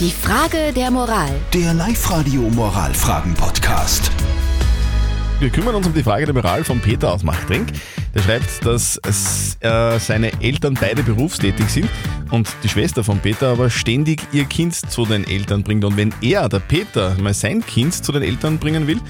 Die Frage der Moral. Der Live-Radio Moralfragen-Podcast. Wir kümmern uns um die Frage der Moral von Peter aus Machtrenk. Der schreibt, dass es, äh, seine Eltern beide berufstätig sind und die Schwester von Peter aber ständig ihr Kind zu den Eltern bringt. Und wenn er, der Peter, mal sein Kind zu den Eltern bringen will,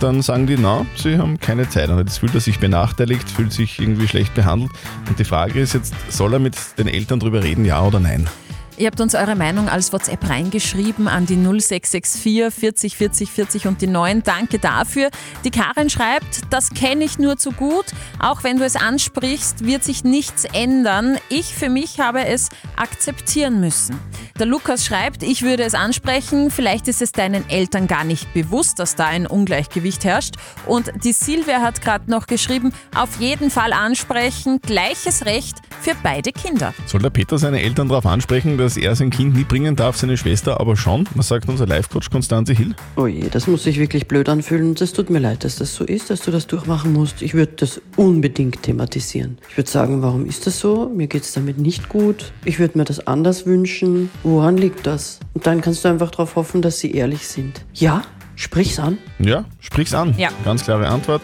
dann sagen die, na, sie haben keine Zeit. Und jetzt fühlt er sich benachteiligt, fühlt sich irgendwie schlecht behandelt. Und die Frage ist jetzt, soll er mit den Eltern drüber reden, ja oder nein? Ihr habt uns eure Meinung als WhatsApp reingeschrieben an die 0664 40 40 40 und die 9. Danke dafür. Die Karin schreibt, das kenne ich nur zu gut. Auch wenn du es ansprichst, wird sich nichts ändern. Ich für mich habe es akzeptieren müssen. Der Lukas schreibt, ich würde es ansprechen. Vielleicht ist es deinen Eltern gar nicht bewusst, dass da ein Ungleichgewicht herrscht. Und die Silvia hat gerade noch geschrieben, auf jeden Fall ansprechen. Gleiches Recht für beide Kinder. Soll der Peter seine Eltern darauf ansprechen, dass er sein Kind nie bringen darf, seine Schwester aber schon? Was sagt unser Live-Coach Konstanze Hill? Oh je, das muss sich wirklich blöd anfühlen. Das tut mir leid, dass das so ist, dass du das durchmachen musst. Ich würde das unbedingt thematisieren. Ich würde sagen, warum ist das so? Mir geht es damit nicht gut. Ich würde mir das anders wünschen. Woran liegt das? Und dann kannst du einfach darauf hoffen, dass sie ehrlich sind. Ja, sprich's an. Ja, sprich's an. Ja. Ganz klare Antwort.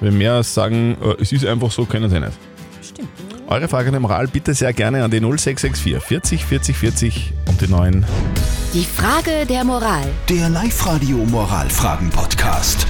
Wenn mehr sagen, äh, es ist einfach so, können sie nicht. Eure Frage der Moral bitte sehr gerne an die 0664 40 40 40 und die 9. Die Frage der Moral. Der Live-Radio Moralfragen-Podcast.